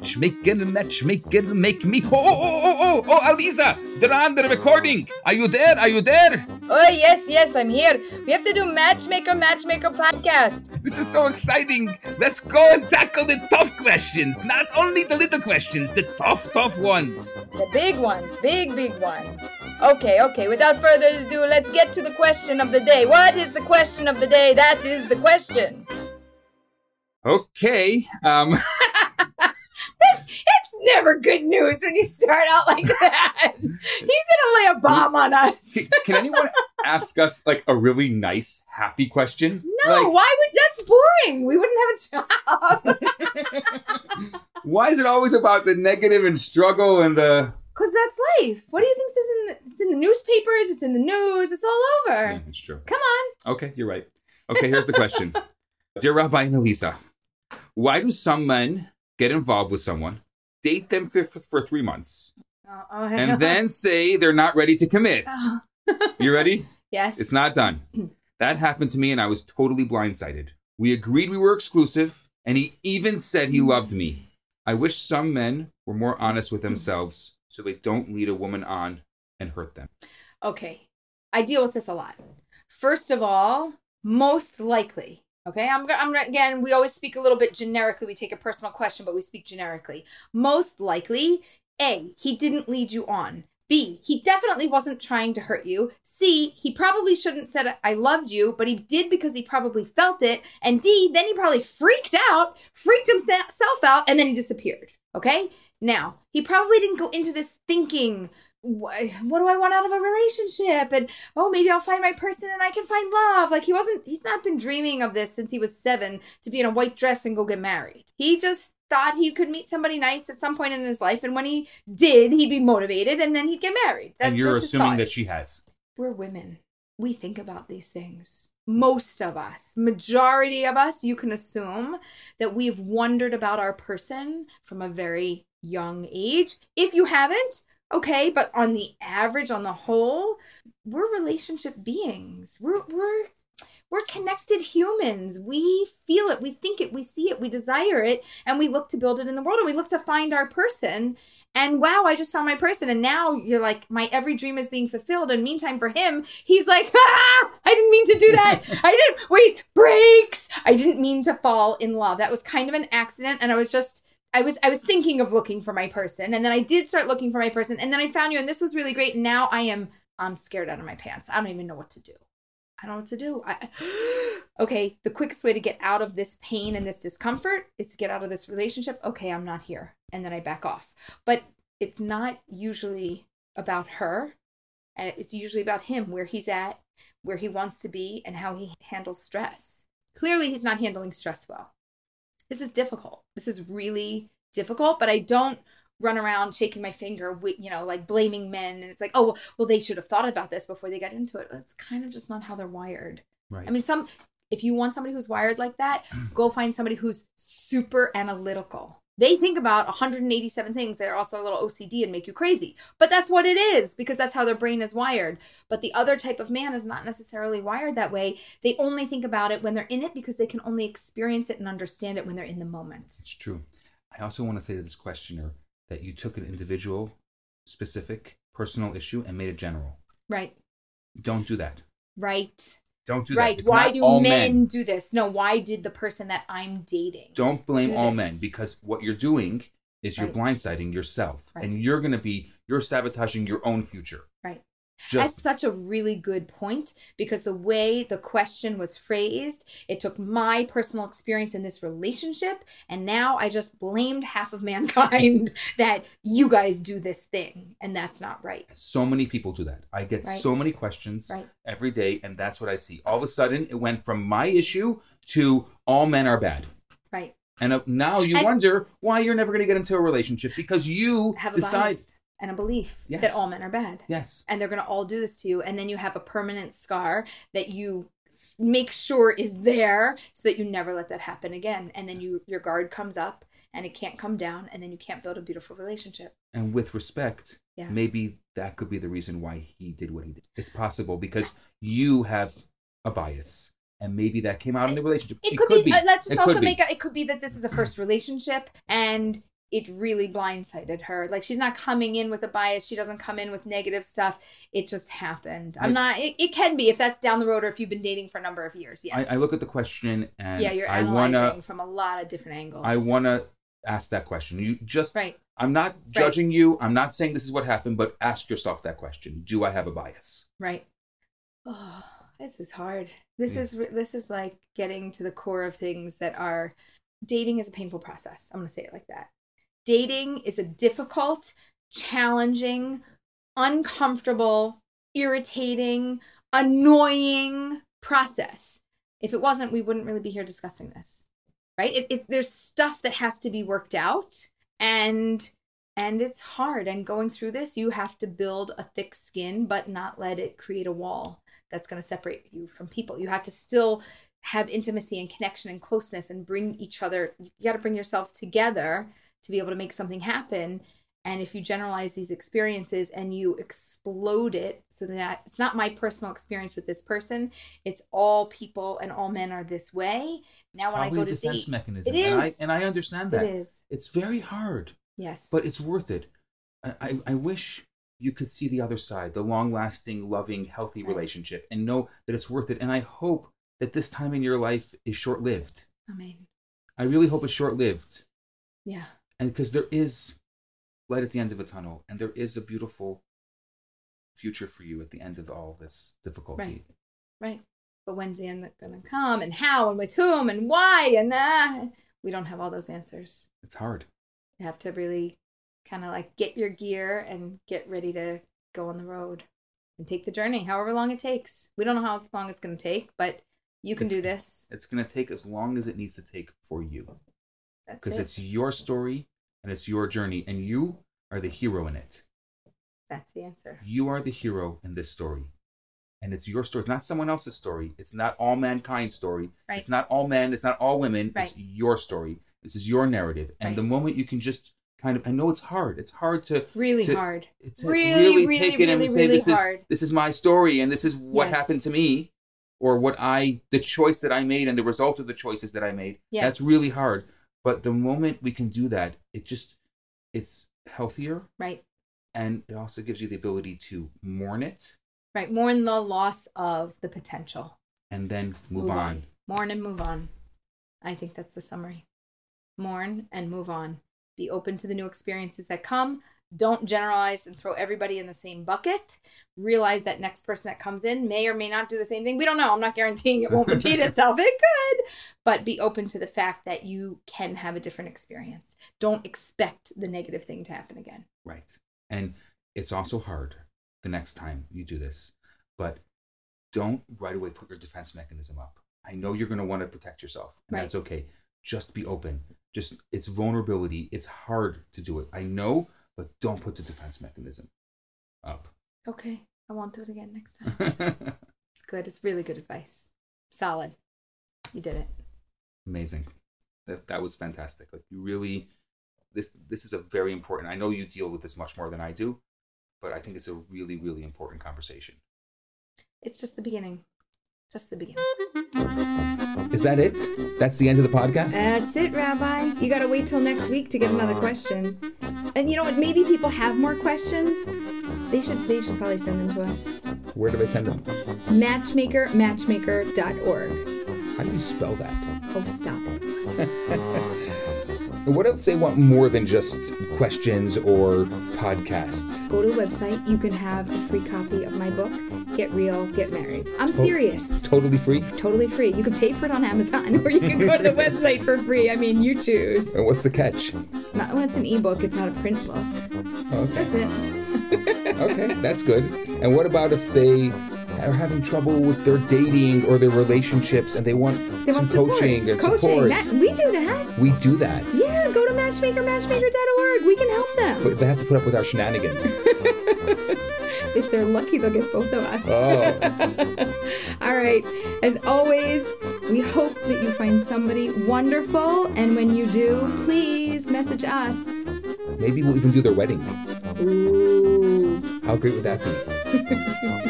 matchmaker, matchmaker, make me. Oh, oh, oh, oh, oh, oh, Aleeza, they're on the recording. Are you there? Are you there? Oh, yes, yes, I'm here. We have to do Matchmaker, Matchmaker podcast. This is so exciting. Let's go and tackle the tough questions. Not only the little questions, the tough, tough ones. The big ones, big, big ones. Okay, okay, without further ado, let's get to the question of the day. What is the question of the day? That is the question. Okay, um. never good news when you start out like that. He's gonna lay a bomb on us. Can, can anyone ask us like a really nice, happy question? No, Like, why would that's boring? We wouldn't have a job. why is it always about the negative and struggle and the? Cause that's life. What do you think is in the, it's in the newspapers? It's in the news. It's all over. Yeah, it's true. Come on. Okay, you're right. Okay, here's the question. Dear Rabbi and Aleeza, why do some men get involved with someone, date them for, for, three months, uh, Oh, oh, on. and then say they're not ready to commit? Uh. You ready? yes. It's not done. That happened to me, and I was totally blindsided. We agreed we were exclusive, and he even said he mm. loved me. I wish some men were more honest with mm. themselves so they don't lead a woman on and hurt them. Okay. I deal with this a lot. First of all, most likely. Okay, I'm. I'm again. We always speak a little bit generically. We take a personal question, but we speak generically. Most likely, a he didn't lead you on. B he definitely wasn't trying to hurt you. C he probably shouldn't said I loved you, but he did because he probably felt it. And D then he probably freaked out, freaked himself out, and then he disappeared. Okay, now he probably didn't go into this thinking what, what do I want out of a relationship? And oh, maybe I'll find my person and I can find love. Like he wasn't, he's not been dreaming of this since he was seven to be in a white dress and go get married. He just thought he could meet somebody nice at some point in his life. And when he did, he'd be motivated and then he'd get married. and you're that's assuming that she has. we're women. We think about these things. Most of us, majority of us, you can assume that we've wondered about our person from a very young age. If you haven't, okay, but on the average, on the whole, we're relationship beings. We're we're we're connected humans. We feel it, we think it, we see it, we desire it, and we look to build it in the world and we look to find our person. And wow, I just found my person. And now you're like, my every dream is being fulfilled. And meantime, for him, he's like, ah, I didn't mean to do that. I didn't, wait, breaks. I didn't mean to fall in love. That was kind of an accident. And I was just, I was, I was thinking of looking for my person. And then I did start looking for my person. And then I found you. And this was really great. Now I am, I'm scared out of my pants. I don't even know what to do. I don't know what to do. I, okay, the quickest way to get out of this pain and this discomfort is to get out of this relationship. Okay, I'm not here. And then I back off. But it's not usually about her. And it's usually about him, where he's at, where he wants to be, and how he handles stress. Clearly, he's not handling stress well. This is difficult. This is really difficult, but I don't run around shaking my finger, you know, like blaming men. And it's like, oh, well, they should have thought about this before they got into it. It's kind of just not how they're wired. Right. I mean, some, if you want somebody who's wired like that, go find somebody who's super analytical. They think about 187 things that are also a little OCD and make you crazy. But that's what it is because that's how their brain is wired. But the other type of man is not necessarily wired that way. They only think about it when they're in it because they can only experience it and understand it when they're in the moment. It's true. I also want to say to this questioner that you took an individual, specific, personal issue and made it general. Right. Don't do that. Right. Don't do right. that. It's Why do all men, do this? No, why did the person that I'm dating? Don't blame do all this? men because what you're doing is you're Right. blindsiding yourself, Right. and you're going to be you're sabotaging your own future. Right. Just That's such a really good point because the way the question was phrased, it took my personal experience in this relationship, and now I just blamed half of mankind that you guys do this thing, and that's not right. so many people do that. I get Right. so many questions Right. every day, and that's what I see. All of a sudden, it went from my issue to all men are bad. Right. And uh, now you And- wonder why you're never going to get into a relationship because you Have a decide. bias and a belief Yes. that all men are bad. Yes. and they're going to all do this to you and then you have a permanent scar that you make sure is there so that you never let that happen again and then you your guard comes up and it can't come down and then you can't build a beautiful relationship And with respect, Yeah. maybe that could be the reason why he did what he did. It's possible because you have a bias. And maybe that came out in the relationship. it, could, be, Uh, let's just It also make a, it could be that this is a first relationship and it really blindsided her. Like she's not coming in with a bias. She doesn't come in with negative stuff. It just happened. I'm not. It, it can be if that's down the road or if you've been dating for a number of years. Yes. I, I look at the question and yeah, you're I analyzing wanna from a lot of different angles. I wanna ask that question. You just Right. I'm not judging you. I'm not saying this is what happened, but ask yourself that question. Do I have a bias? Right. Oh, this is hard. This Yeah. is this is like getting to the core of things that are dating is a painful process. I'm going to say it like that. Dating is a difficult, challenging, uncomfortable, irritating, annoying process. If it wasn't, we wouldn't really be here discussing this. Right? It, it, there's stuff that has to be worked out and and it's hard and going through this you have to build a thick skin but not let it create a wall that's going to separate you from people you have to still have intimacy and connection and closeness and bring each other you got to bring yourselves together to be able to make something happen and if you generalize these experiences and you explode it so that it's not my personal experience with this person it's all people and all men are this way now when i go to defense date mechanism. It And I, and I understand that. that. is It's very hard, yes but it's worth it. I, I, I wish you could see the other side, the long lasting, loving, healthy Right. relationship, and know that it's worth it. And I hope that this time in your life is short lived. i mean I really hope it's short lived. yeah And because there is light at the end of a tunnel, and there is a beautiful future for you at the end of all this difficulty. Right. Right. But when's the end going to come and how and with whom and why and uh, we don't have all those answers. It's hard. You have to really kind of like get your gear and get ready to go on the road and take the journey, however long it takes. We don't know how long it's going to take, but you can It's- do this. It's going to take as long as it needs to take for you. Because it. it's your story and it's your journey, and you are the hero in it. That's the answer. You are the hero in this story. And it's your story. It's not someone else's story. It's not all mankind's story. Right. It's not all men. It's not all women. Right. It's your story. This is your narrative. And Right. the moment you can just kind of, I know it's hard. It's hard to Really to- hard. It's Really, really, really, take it really, and say really this hard. is this is my story and this is what Yes. happened to me or what I the choice that I made and the result of the choices that I made. Yes. That's really hard. But the moment we can do that, it just it's healthier Right. and it also gives you the ability to mourn it Right. Mourn the loss of the potential. and then move, on. Mourn and move on. I think that's the summary. Mourn and move on. Be open to the new experiences that come. Don't generalize and throw everybody in the same bucket. Realize that next person that comes in may or may not do the same thing. We don't know. I'm not guaranteeing it won't repeat itself. It could. But be open to the fact that you can have a different experience. Don't expect the negative thing to happen again. Right. And it's also hard the next time you do this. But don't right away put your defense mechanism up. I know you're going to want to protect yourself, and Right. that's okay. Just be open. Just it's vulnerability. It's hard to do it. I know, but don't put the defense mechanism up. Okay. I won't do it again next time. It's good. It's really good advice. Solid. You did it. Amazing. That that was fantastic. Like you really this this is a very important. I know you deal with this much more than I do, but I think it's a really really important conversation. It's just the beginning. Just the beginning. Is that it? That's the end of the podcast? That's it, Rabbi. You gotta wait till next week to get another question. And you know what? Maybe people have more questions. They should they should probably send them to us. Where do I send them? Matchmaker, matchmaker.org. How do you spell that? Oh, stop it. What if they want more than just questions or podcasts? Go to the website. You can have a free copy of my book, Get Real, Get Married. I'm oh, serious. Totally free? Totally free. You can pay for it on Amazon or you can go to the website for free. I mean, you choose. And what's the catch? Not, well, it's an ebook, it's not a print book. Okay. That's it. Okay, that's good. And what about if they are having trouble with their dating or their relationships and they want They some want coaching and Coaching. support? That, we do that. We do that. Yeah, go to matchmaker, matchmaker.org. We can help them. But they have to put up with our shenanigans. if they're lucky, they'll get both of us. Oh. All right. As always, we hope that you find somebody wonderful. And when you do, please message us. Maybe we'll even do their wedding. Ooh. How great would that be?